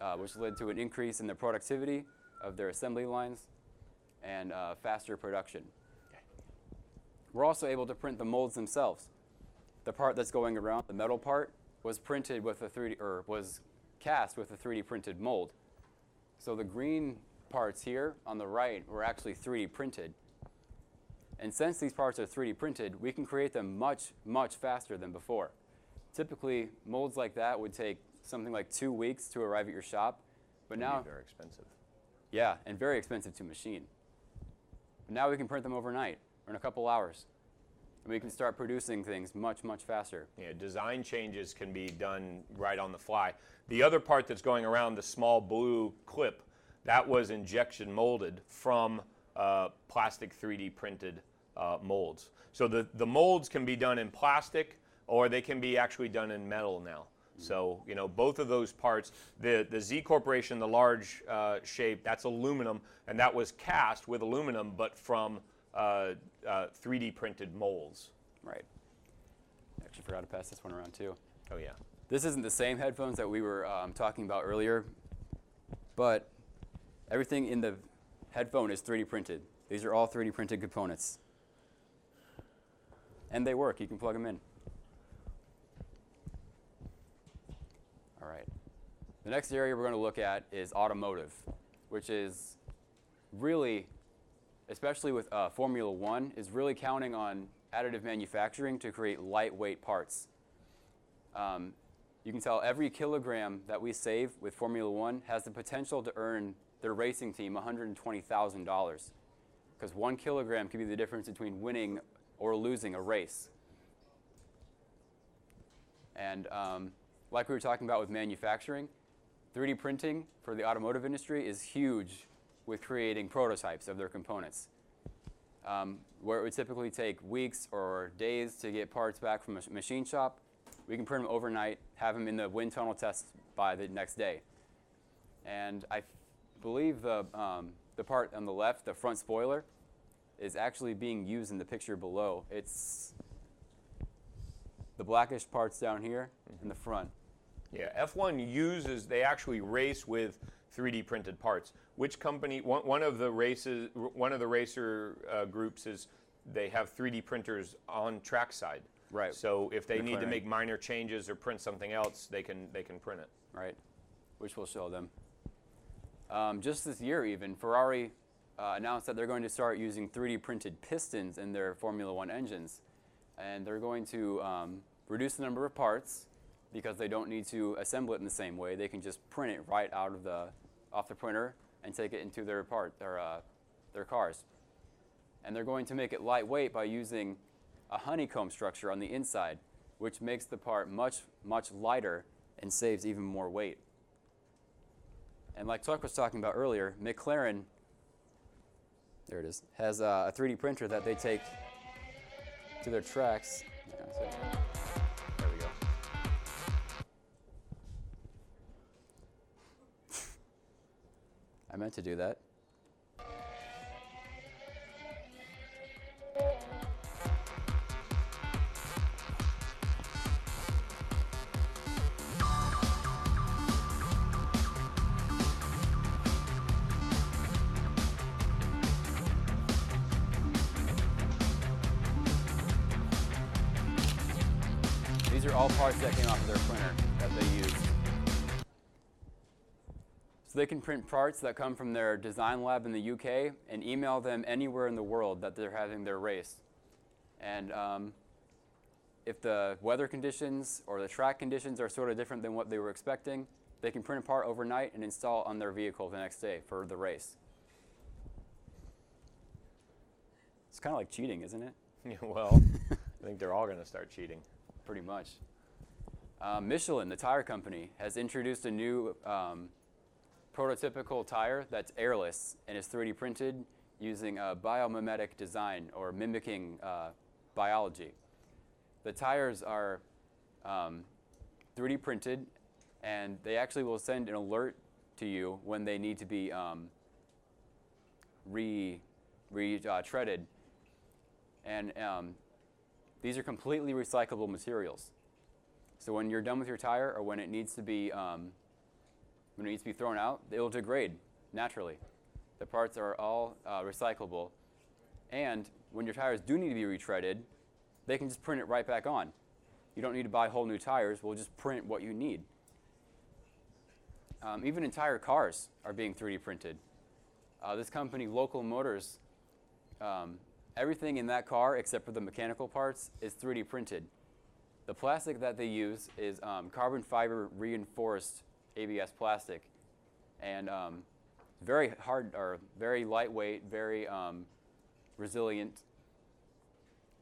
uh, which led to an increase in the productivity of their assembly lines and uh, faster production. We're also able to print the molds themselves. The part that's going around, the metal part, was printed with a 3D, or was cast with a 3D printed mold. So the green parts here on the right were actually 3D printed. And since these parts are 3D printed, we can create them much, much faster than before. Typically, molds like that would take something like two weeks to arrive at your shop, but now, very expensive. yeah, and very expensive to machine. But now we can print them overnight in a couple hours. And we can start producing things much, much faster. Yeah, design changes can be done right on the fly. The other part that's going around, the small blue clip, that was injection molded from uh, plastic 3D printed uh, molds. So the, the molds can be done in plastic or they can be actually done in metal now. So, you know, both of those parts, the, the Z Corporation, the large uh, shape, that's aluminum, and that was cast with aluminum, but from uh, uh, 3D printed molds. Right. Actually, forgot to pass this one around too. Oh, yeah. This isn't the same headphones that we were um, talking about earlier, but everything in the headphone is 3D printed. These are all 3D printed components. And they work, you can plug them in. All right. The next area we're going to look at is automotive, which is really, especially with uh, Formula One, is really counting on additive manufacturing to create lightweight parts. Um, you can tell every kilogram that we save with Formula One has the potential to earn their racing team $120,000. Because one kilogram could be the difference between winning or losing a race. And um, like we were talking about with manufacturing, 3D printing for the automotive industry is huge with creating prototypes of their components. Um, where it would typically take weeks or days to get parts back from a machine shop, we can print them overnight, have them in the wind tunnel test by the next day. And I believe the, um, the part on the left, the front spoiler, is actually being used in the picture below. It's the blackish parts down here in the front. Yeah, F1 uses, they actually race with 3D printed parts. Which company, one, one of the races, one of the racer uh, groups is they have 3D printers on trackside. Right. So if they need to make minor changes or print something else, they can, they can print it. right? Which will show them. Um, just this year, even Ferrari uh, announced that they're going to start using 3D printed pistons in their Formula One engines, and they're going to um, reduce the number of parts because they don't need to assemble it in the same way. They can just print it right out of the off the printer and take it into their part their uh, their cars. And they're going to make it lightweight by using a honeycomb structure on the inside, which makes the part much much lighter and saves even more weight. And like Chuck was talking about earlier, McLaren, there it is, has uh, a 3D printer that they take to their tracks. I meant to do that. They can print parts that come from their design lab in the UK and email them anywhere in the world that they're having their race. And um, if the weather conditions or the track conditions are sort of different than what they were expecting, they can print a part overnight and install it on their vehicle the next day for the race. It's kind of like cheating, isn't it? (laughs) Yeah, well, (laughs) I think they're all going to start cheating. pretty much. Um, Michelin, the tire company, has introduced a new um, prototypical tire that's airless and is 3D printed using a biomimetic design or mimicking uh, biology. The tires are um, 3D printed and they actually will send an alert to you when they need to be um, re, re uh, treaded. And um, these are completely recyclable materials. So when you're done with your tire or when it needs to be um, when it needs to be thrown out, it will degrade naturally. The parts are all uh, recyclable, and when your tires do need to be retreaded, they can just print it right back on. You don't need to buy whole new tires. We'll just print what you need. Um, even entire cars are being 3D printed. Uh, this company, Local Motors, um, everything in that car except for the mechanical parts is 3D printed. The plastic that they use is um, carbon fiber reinforced ABS plastic, and um, very hard or very lightweight, very um, resilient,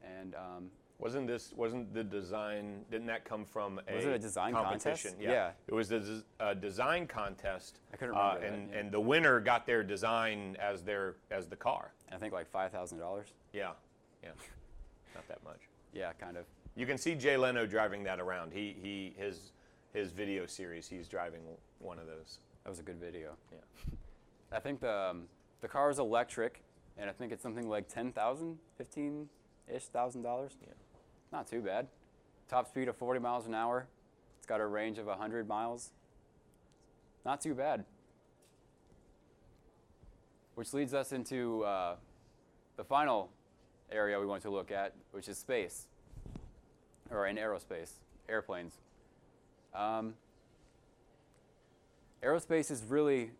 and um, Wasn't this, wasn't the design, didn't that come from a Was it a design contest? competition? Yeah. It was a a design contest. I couldn't uh, remember that, And, yeah. and the winner got their design as their, as the car. I think like five thousand dollars. Yeah, yeah, not that much. Yeah, kind of. You can see Jay Leno driving that around. He, he, his, his video series, he's driving one of those. That was a good video. Yeah. I think the um, the car is electric, and I think it's something like 10,000, 15 ish thousand dollars. Yeah. Not too bad. Top speed of 40 miles an hour. It's got a range of 100 miles. Not too bad. Which leads us into uh, the final area we want to look at, which is space, or in aerospace, airplanes. Um, aerospace is really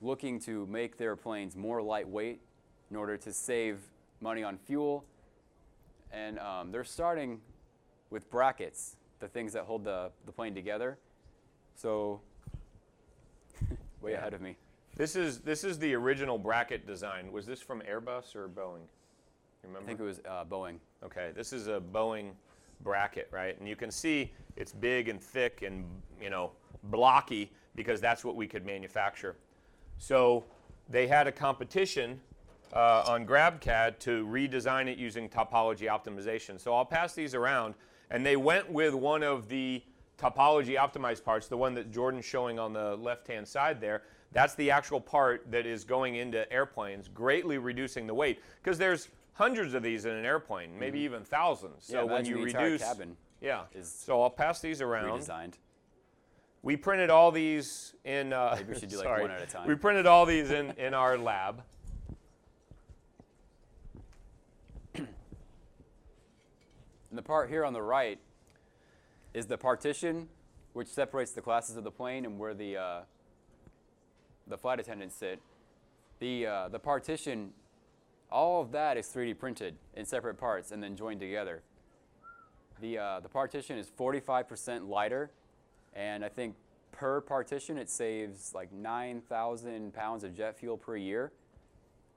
looking to make their planes more lightweight in order to save money on fuel. And um, they're starting with brackets, the things that hold the, the plane together. So, (laughs) way Yeah. ahead of me. This is, this is the original bracket design. Was this from Airbus or Boeing? You I think it was uh, Boeing. Okay, this is a Boeing bracket, right? And you can see it's big and thick and, you know, blocky because that's what we could manufacture. So they had a competition uh, on GrabCAD to redesign it using topology optimization. So I'll pass these around. And they went with one of the topology optimized parts, the one that Jordan's showing on the left-hand side there. That's the actual part that is going into airplanes, greatly reducing the weight. Because there's hundreds of these in an airplane, maybe even thousands. Mm-hmm. Yeah, So when you the reduce, cabin yeah. is So I'll pass these around. redesigned. We printed all these in. Uh, Maybe we should do, like, sorry. one at a time. We printed all these in, in our lab. (clears throat) And the part here on the right is the partition, which separates the classes of the plane and where the uh, the flight attendants sit. The uh, the partition, all of that is 3D printed in separate parts and then joined together. The uh, the partition is 45% lighter, and I think per partition it saves like 9,000 pounds of jet fuel per year.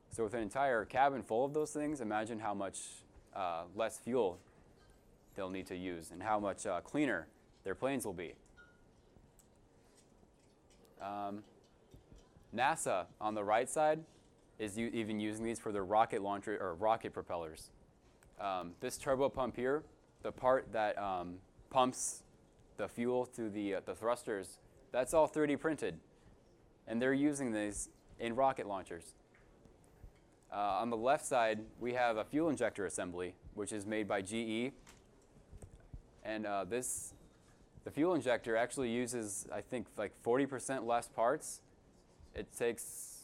So with an entire cabin full of those things, imagine how much uh, less fuel they'll need to use and how much uh, cleaner their planes will be. Um, NASA on the right side is even using these for their rocket launcher or rocket propellers. Um, this turbo pump here, the part that um, pumps the fuel through the, uh, the thrusters, that's all 3D printed. And they're using these in rocket launchers. Uh, on the left side, we have a fuel injector assembly, which is made by GE. And uh, this, the fuel injector actually uses, I think, like 40% less parts. It takes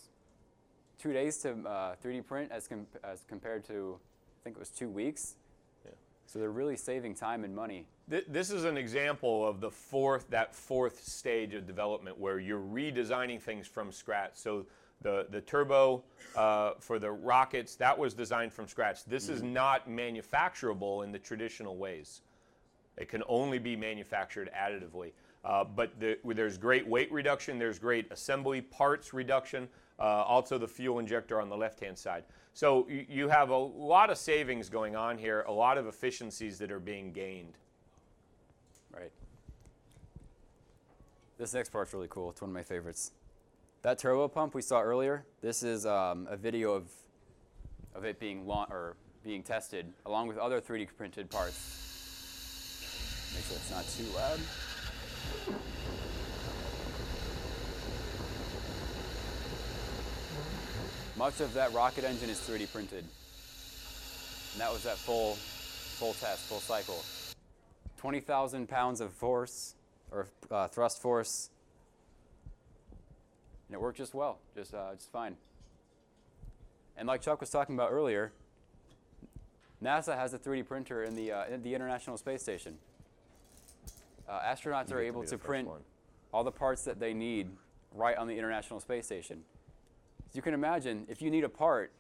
two days to uh, 3D print as, com- as compared to, I think it was two weeks. Yeah. So they're really saving time and money. Th- This is an example of the fourth, that fourth stage of development where you're redesigning things from scratch. So the, the turbo uh, for the rockets, that was designed from scratch. This is not manufacturable in the traditional ways. It can only be manufactured additively. Uh, but the, there's great weight reduction, there's great assembly parts reduction, uh, also the fuel injector on the left-hand side. So you, have a lot of savings going on here, a lot of efficiencies that are being gained. Right. This next part's really cool. It's one of my favorites. That turbo pump we saw earlier. This is um, a video of of it being laun- or being tested along with other 3D printed parts. Make sure it's not too loud. Much of that rocket engine is 3D printed. And that was that full full test, full cycle. 20,000 pounds of force or uh, thrust force, and it worked just well, just uh, just fine. And like Chuck was talking about earlier, NASA has a 3D printer in the uh, in the International Space Station. Uh, astronauts are get to able to print one. all the parts that they need right on the International Space Station. You can imagine if you need a part,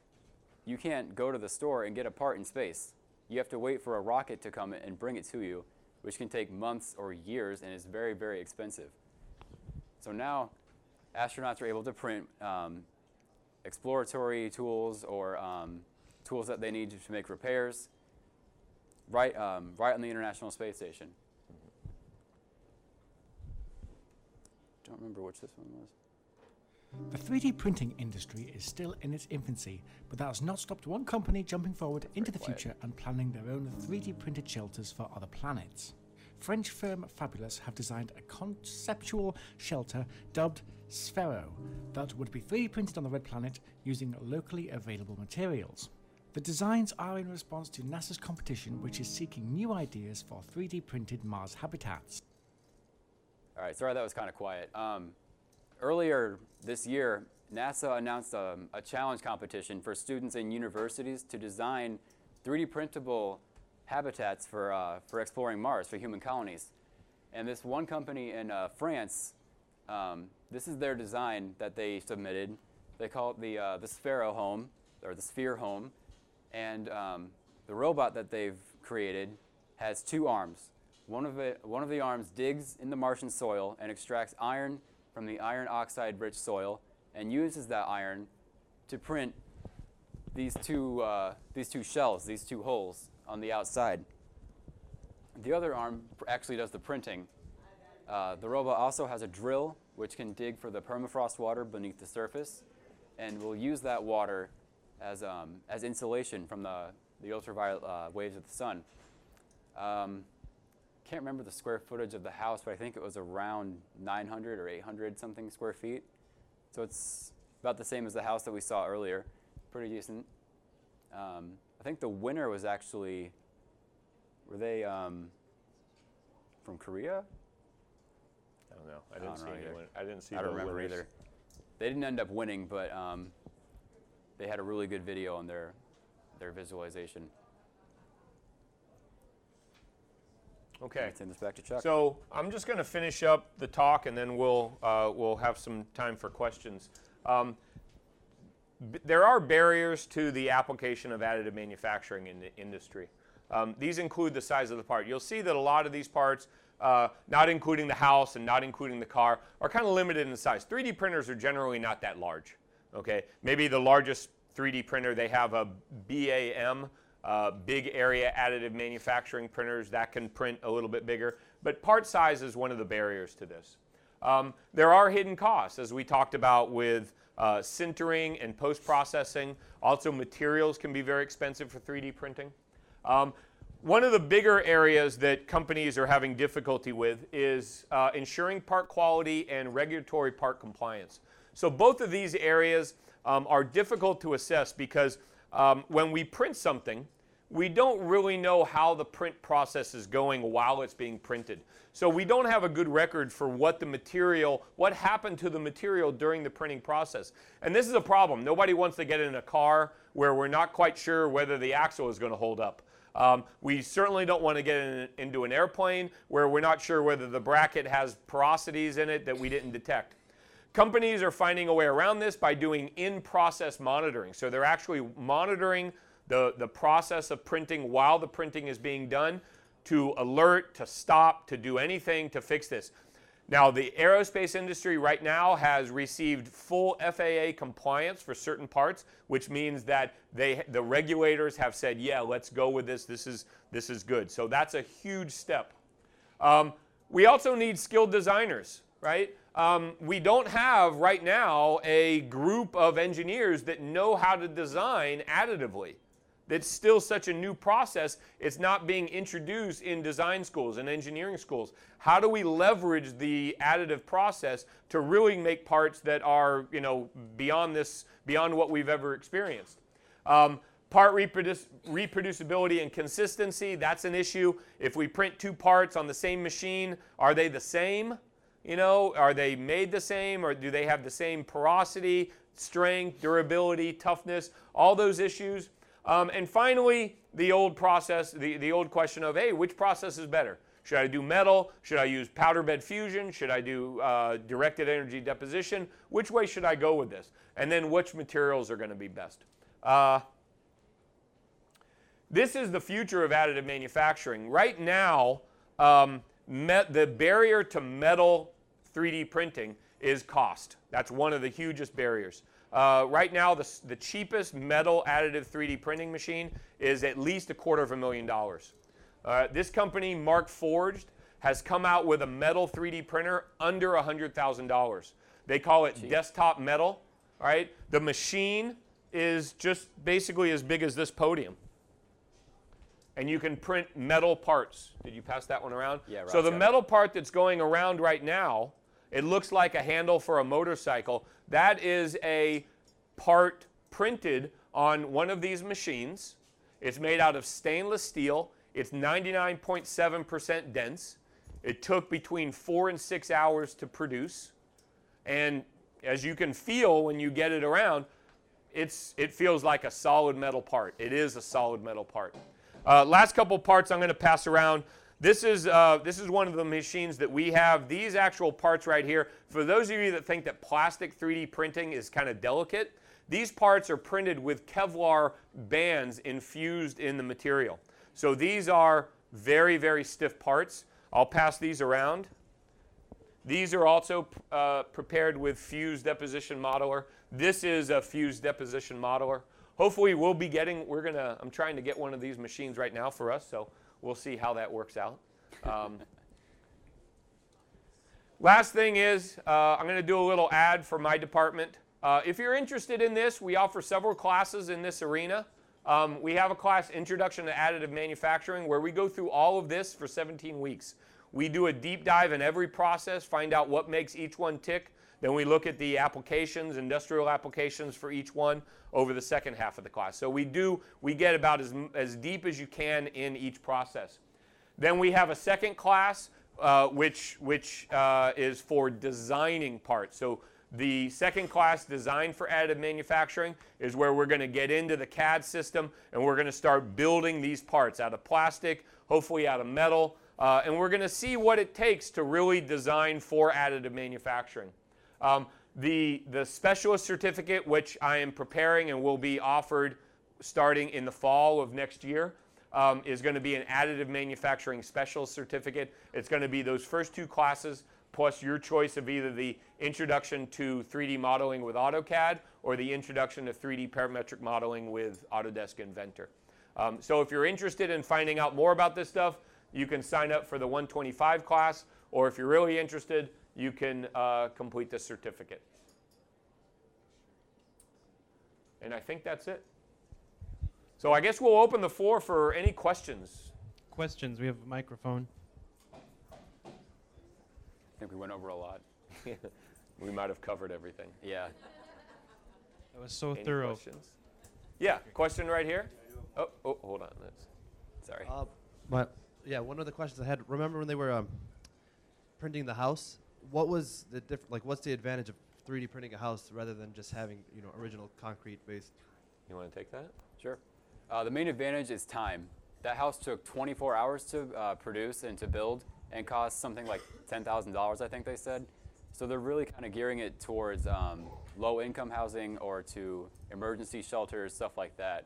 you can't go to the store and get a part in space. You have to wait for a rocket to come and bring it to you, which can take months or years and is very, very expensive. So now, astronauts are able to print um, exploratory tools or um, tools that they need to make repairs right, um, right on the International Space Station. Don't remember which this one was. The 3D printing industry is still in its infancy, but that has not stopped one company jumping forward into the future and planning their own 3D printed shelters for other planets. French firm Fabulous have designed a conceptual shelter dubbed Sphero that would be 3D printed on the Red Planet using locally available materials. The designs are in response to NASA's competition, which is seeking new ideas for 3D printed Mars habitats. All right, sorry that was kind of quiet. Um, earlier this year, NASA announced um, a challenge competition for students in universities to design 3D printable habitats for, uh, for exploring Mars, for human colonies. And this one company in uh, France, um, this is their design that they submitted. They call it the, uh, the Sphero home, or the Sphere home. And um, the robot that they've created has two arms. One of, it, one of the arms digs in the Martian soil and extracts iron from the iron oxide rich soil and uses that iron to print these two, uh, these two shells, these two holes on the outside. The other arm actually does the printing. Uh, the robot also has a drill which can dig for the permafrost water beneath the surface and will use that water as, um, as insulation from the, the ultraviolet uh, waves of the sun. Um, can't remember the square footage of the house, but I think it was around 900 or 800 something square feet. So it's about the same as the house that we saw earlier. Pretty decent. Um, I think the winner was actually, were they um, from Korea? I don't know. I I didn't don't see anyone. I didn't see I don't remember winners. either. They didn't end up winning, but um, they had a really good video on their their visualization. Okay. Send this back to Chuck. So I'm just going to finish up the talk, and then we'll uh, we'll have some time for questions. Um, there are barriers to the application of additive manufacturing in the industry. Um, these include the size of the part. You'll see that a lot of these parts, uh, not including the house and not including the car, are kind of limited in size. 3D printers are generally not that large. Okay, maybe the largest 3D printer they have a BAAM, uh, big area additive manufacturing printers that can print a little bit bigger. But part size is one of the barriers to this. Um, there are hidden costs, as we talked about with uh, sintering and post processing. Also, materials can be very expensive for 3D printing. Um, one of the bigger areas that companies are having difficulty with is uh, ensuring part quality and regulatory part compliance. So, both of these areas um, are difficult to assess because um, when we print something, we don't really know how the print process is going while it's being printed. So we don't have a good record for what the material, what happened to the material during the printing process. And this is a problem. Nobody wants to get in a car where we're not quite sure whether the axle is going to hold up. Um, we certainly don't want to get in, into an airplane where we're not sure whether the bracket has porosities in it that we didn't detect. Companies are finding a way around this by doing in process monitoring. So they're actually monitoring the, the process of printing while the printing is being done to alert, to stop, to do anything to fix this. Now, the aerospace industry right now has received full FAA compliance for certain parts, which means that they, the regulators have said, yeah, let's go with this. This is, this is good. So that's a huge step. Um, we also need skilled designers, right? Um, we don't have right now a group of engineers that know how to design additively. That's still such a new process. It's not being introduced in design schools and engineering schools. How do we leverage the additive process to really make parts that are, you know, beyond this, beyond what we've ever experienced? Um, part reproducibility and consistency, that's an issue. If we print two parts on the same machine, are they the same? You know, are they made the same or do they have the same porosity, strength, durability, toughness, all those issues? Um, and finally, the old process, the, the old question of, hey, which process is better? Should I do metal? Should I use powder bed fusion? Should I do uh, directed energy deposition? Which way should I go with this? And then which materials are going to be best? Uh, this is the future of additive manufacturing. Right now, um, met, the barrier to metal 3D printing is cost. That's one of the hugest barriers. Uh, right now, the, the cheapest metal additive 3D printing machine is at least a quarter of a million dollars. Uh, this company, Markforged, has come out with a metal 3D printer under $100,000. They call it desktop metal. All right, the machine is just basically as big as this podium and you can print metal parts. Did you pass that one around? Yeah, right. So the Rob's it. metal part that's going around right now, it looks like a handle for a motorcycle. That is a part printed on one of these machines. It's made out of stainless steel. It's 99.7% dense. It took between four and six hours to produce. And as you can feel when you get it around, it's, it feels like a solid metal part. It is a solid metal part. Uh, last couple parts I'm going to pass around. This is, uh, this is one of the machines that we have. These actual parts right here, for those of you that think that plastic 3D printing is kind of delicate, these parts are printed with Kevlar bands infused in the material. So these are very, very stiff parts. I'll pass these around. These are also uh, prepared with fused deposition modeler. This is a fused deposition modeler. Hopefully we'll be getting, we're gonna, I'm trying to get one of these machines right now for us, so we'll see how that works out. Um, (laughs) last thing is, uh, I'm gonna do a little ad for my department. Uh, if you're interested in this, we offer several classes in this arena. Um, we have a class, Introduction to Additive Manufacturing, where we go through all of this for 17 weeks. We do a deep dive in every process, find out what makes each one tick. Then we look at the applications, industrial applications for each one over the second half of the class. So we do, we get about as, as deep as you can in each process. Then we have a second class, uh, which, which uh, is for designing parts. So the second class, Design for Additive Manufacturing, is where we're going to get into the CAD system and we're going to start building these parts out of plastic, hopefully out of metal, uh, and we're going to see what it takes to really design for additive manufacturing. Um, the, the specialist certificate, which I am preparing and will be offered starting in the fall of next year, um, is going to be an additive manufacturing specialist certificate. It's going to be those first two classes plus your choice of either the introduction to 3D modeling with AutoCAD or the introduction to 3D parametric modeling with Autodesk Inventor. Um, so if you're interested in finding out more about this stuff, you can sign up for the 125 class, or if you're really interested, you can uh, complete the certificate. And I think that's it. So I guess we'll open the floor for any questions. Questions? We have a microphone. I think we went over a lot. (laughs) we might have covered everything. Yeah. That was so Any thorough. questions? Yeah, question right here. Oh, oh, hold on. That's, Sorry. Uh, but yeah, one of the questions I had. Remember when they were um, printing the house? What was the diff- like? What's the advantage of 3D printing a house rather than just having you know original concrete based? you want to take that? Sure. Uh, the main advantage is time. That house took 24 hours to uh, produce and to build and cost something like $10,000, I think they said. So they're really kind of gearing it towards um, low income housing or to emergency shelters, stuff like that.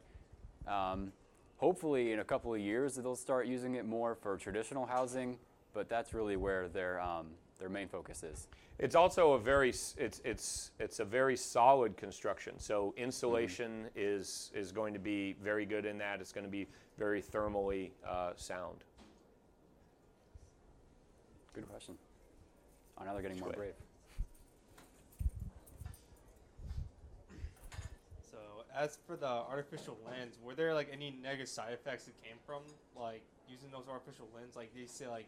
Um, hopefully, in a couple of years, they'll start using it more for traditional housing, but that's really where their, um, their main focus is. It's also a very it's it's it's a very solid construction. So insulation is is going to be very good in that. It's going to be very thermally uh, sound. Good question. Oh, now they're getting more brave. So, as for the artificial lens, were there like any negative side effects that came from like using those artificial lens? Like they say, like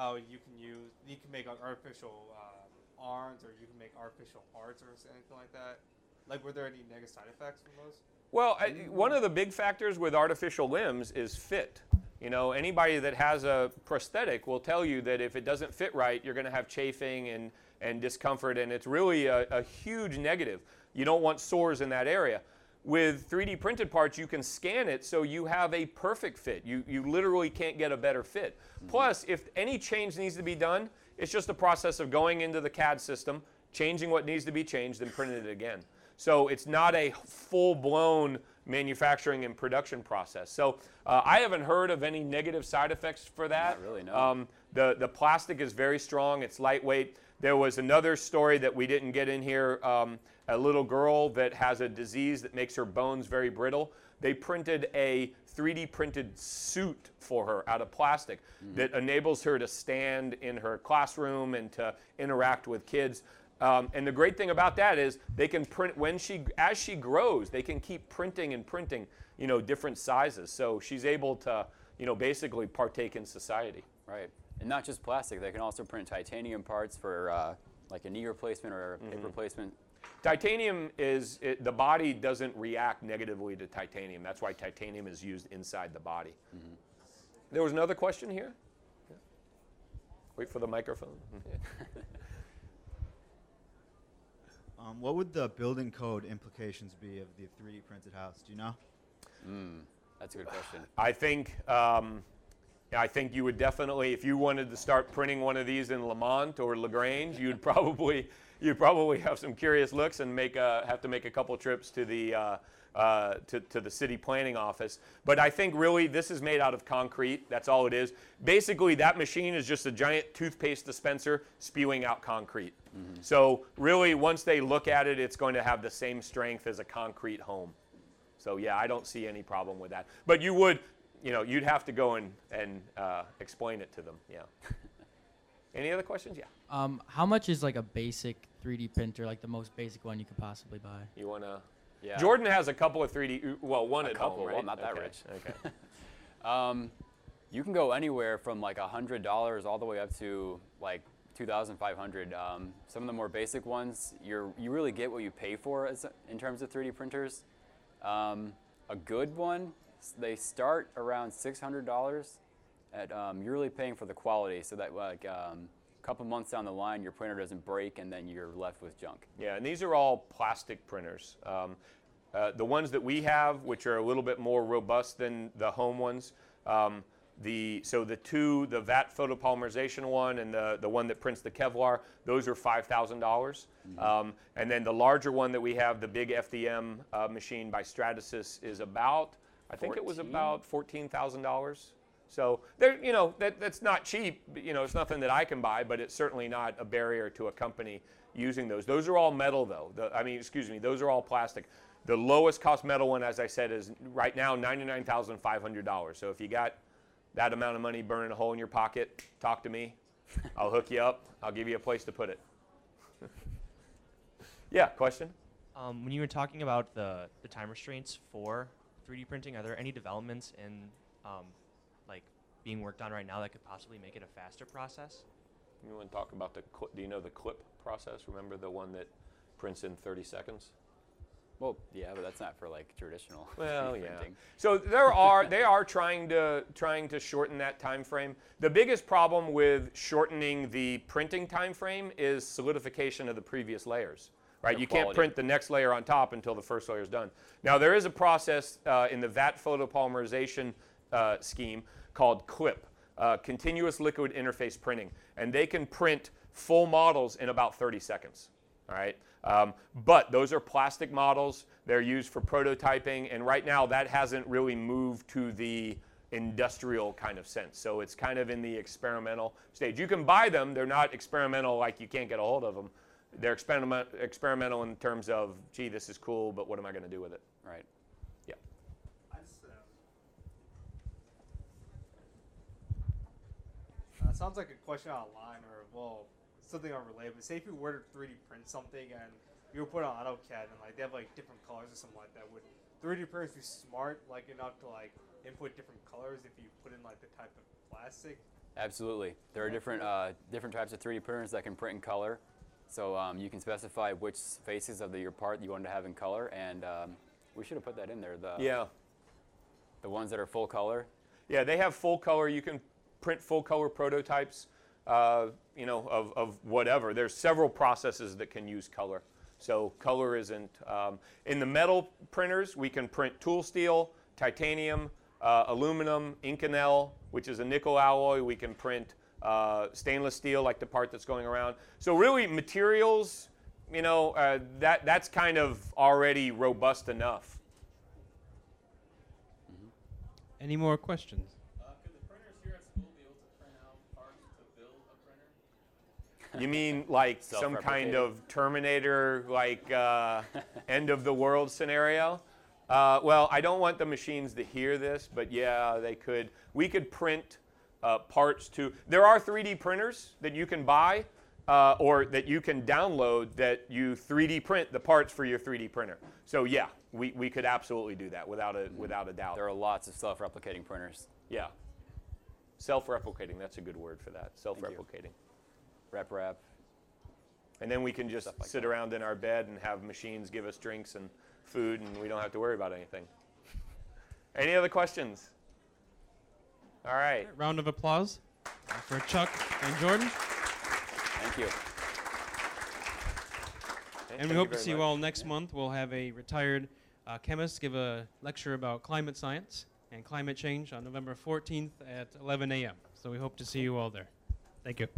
how you can use, you can make like, artificial um, arms, or you can make artificial hearts, or anything like that. Like, were there any negative side effects from those? Well, I, one of the big factors with artificial limbs is fit. You know, anybody that has a prosthetic will tell you that if it doesn't fit right, you're going to have chafing and, and discomfort, and it's really a, a huge negative. You don't want sores in that area. With 3D printed parts, you can scan it so you have a perfect fit. You, you literally can't get a better fit. Plus, if any change needs to be done, it's just a process of going into the CAD system, changing what needs to be changed, and printing it again. So it's not a full blown manufacturing and production process. So uh, I haven't heard of any negative side effects for that. Not really, no. Um, the, the plastic is very strong, it's lightweight. There was another story that we didn't get in here um, a little girl that has a disease that makes her bones very brittle. They printed a 3D printed suit for her out of plastic that enables her to stand in her classroom and to interact with kids. Um, and the great thing about that is they can print when she, as she grows, they can keep printing and printing, you know, different sizes. So she's able to, you know, basically partake in society. Right. And not just plastic, they can also print titanium parts for uh, like a knee replacement or a Mm-hmm. hip replacement. Titanium is it, the body doesn't react negatively to titanium. That's why titanium is used inside the body. There was another question here. Yeah. Wait for the microphone. (laughs) Um, what would the building code implications be of the 3D printed house? Do you know? That's a good question. I think um, I think you would definitely, if you wanted to start printing one of these in Lemont or Lagrange, you'd (laughs) probably you'd probably have some curious looks and make a, have to make a couple trips to the uh, uh, to, to the city planning office. But I think really this is made out of concrete. That's all it is. Basically, that machine is just a giant toothpaste dispenser spewing out concrete. So really, once they look at it, it's going to have the same strength as a concrete home. So yeah, I don't see any problem with that. But you would, you know, you'd have to go and and uh, explain it to them. Yeah. (laughs) any other questions? Yeah. Um, how much is like a basic 3D printer, like the most basic one you could possibly buy? You wanna? Yeah. Jordan has a couple of 3D. Well, one A at couple, home, well, not that Okay, rich. Okay. (laughs) Um, you can go anywhere from like hundred dollars all the way up to like two thousand five hundred. Um, some of the more basic ones, you're you really get what you pay for as in terms of 3D printers. Um, a good one, s- they start around six hundred dollars. At um, you're really paying for the quality, so that like um, a couple months down the line, your printer doesn't break, and then you're left with junk. Yeah, and these are all plastic printers. Um, uh, the ones that we have, which are a little bit more robust than the home ones, um, the so the two, the vat photopolymerization one and the, the one that prints the Kevlar, those are five thousand dollars. Um, and then the larger one that we have, the big FDM uh, machine by Stratasys, is about I think it was about fourteen thousand dollars. So there, you know, that, that's not cheap. You know, it's nothing that I can buy, but it's certainly not a barrier to a company using those. Those are all metal, though. The, I mean, excuse me, those are all plastic. The lowest cost metal one, as I said, is right now ninety-nine thousand five hundred dollars. So if you got that amount of money burning a hole in your pocket, talk to me. (laughs) I'll hook you up. I'll give you a place to put it. (laughs) yeah, question. Um, when you were talking about the, the time restraints for 3D printing, are there any developments in um, like being worked on right now that could possibly make it a faster process? You want to talk about the? Cl- do you know the clip process? Remember the one that prints in thirty seconds? Well, yeah, but that's not for like traditional. Well, 3D yeah. printing. So there (laughs) are they are trying to trying to shorten that time frame. The biggest problem with shortening the printing time frame is solidification of the previous layers. Right, you can't print the next layer on top until the first layer is done. Now there is a process uh, in the vat photopolymerization uh, scheme called CLIP, uh, continuous liquid interface printing, and they can print full models in about 30 seconds. All right, um, but those are plastic models. They're used for prototyping, and right now that hasn't really moved to the industrial kind of sense. So it's kind of in the experimental stage. You can buy them; they're not experimental like you can't get a hold of them. They're experiment, experimental in terms of, gee, this is cool, but what am I going to do with it? Right. Yeah. Uh, sounds like a question online or well something unrelated. But say if you were to 3D print something and you were put on AutoCAD and like they have like different colors or something like that, would 3D printers be smart like enough to like input different colors if you put in like the type of plastic? Absolutely. There are different uh, different types of 3D printers that can print in color. So um, you can specify which faces of the, your part you want to have in color, and um, We should have put that in there. The Yeah. the ones that are full color. Yeah, they have full color. You can print full color prototypes, uh, you know, of, of whatever. There's several processes that can use color. So color isn't. Um, in the metal printers, we can print tool steel, titanium, uh, aluminum, Inconel, which is a nickel alloy. We can print uh, stainless steel, like the part that's going around. So really, materials, you know, uh, that that's kind of already robust enough. Any more questions? You mean like some kind of Terminator, like uh, (laughs) end of the world scenario? Uh, well, I don't want the machines to hear this, but yeah, they could. We could print uh, parts to. There are 3D printers that you can buy uh, or that you can download that you 3D print the parts for your 3D printer. So yeah, we, we could absolutely do that without a without a doubt. There are lots of self-replicating printers. Yeah. Self-replicating. That's a good word for that. Self-replicating. RepRap. And then we can just like sit that. around in our bed and have machines give us drinks and food, and we don't have to worry about anything. Any other questions? All right. Round of applause for Chuck and Jordan. Thank you. And we hope to see you all next month. We'll have a retired uh, chemist give a lecture about climate science and climate change on November 14th at 11 a.m. So we hope to see you all there. Thank you.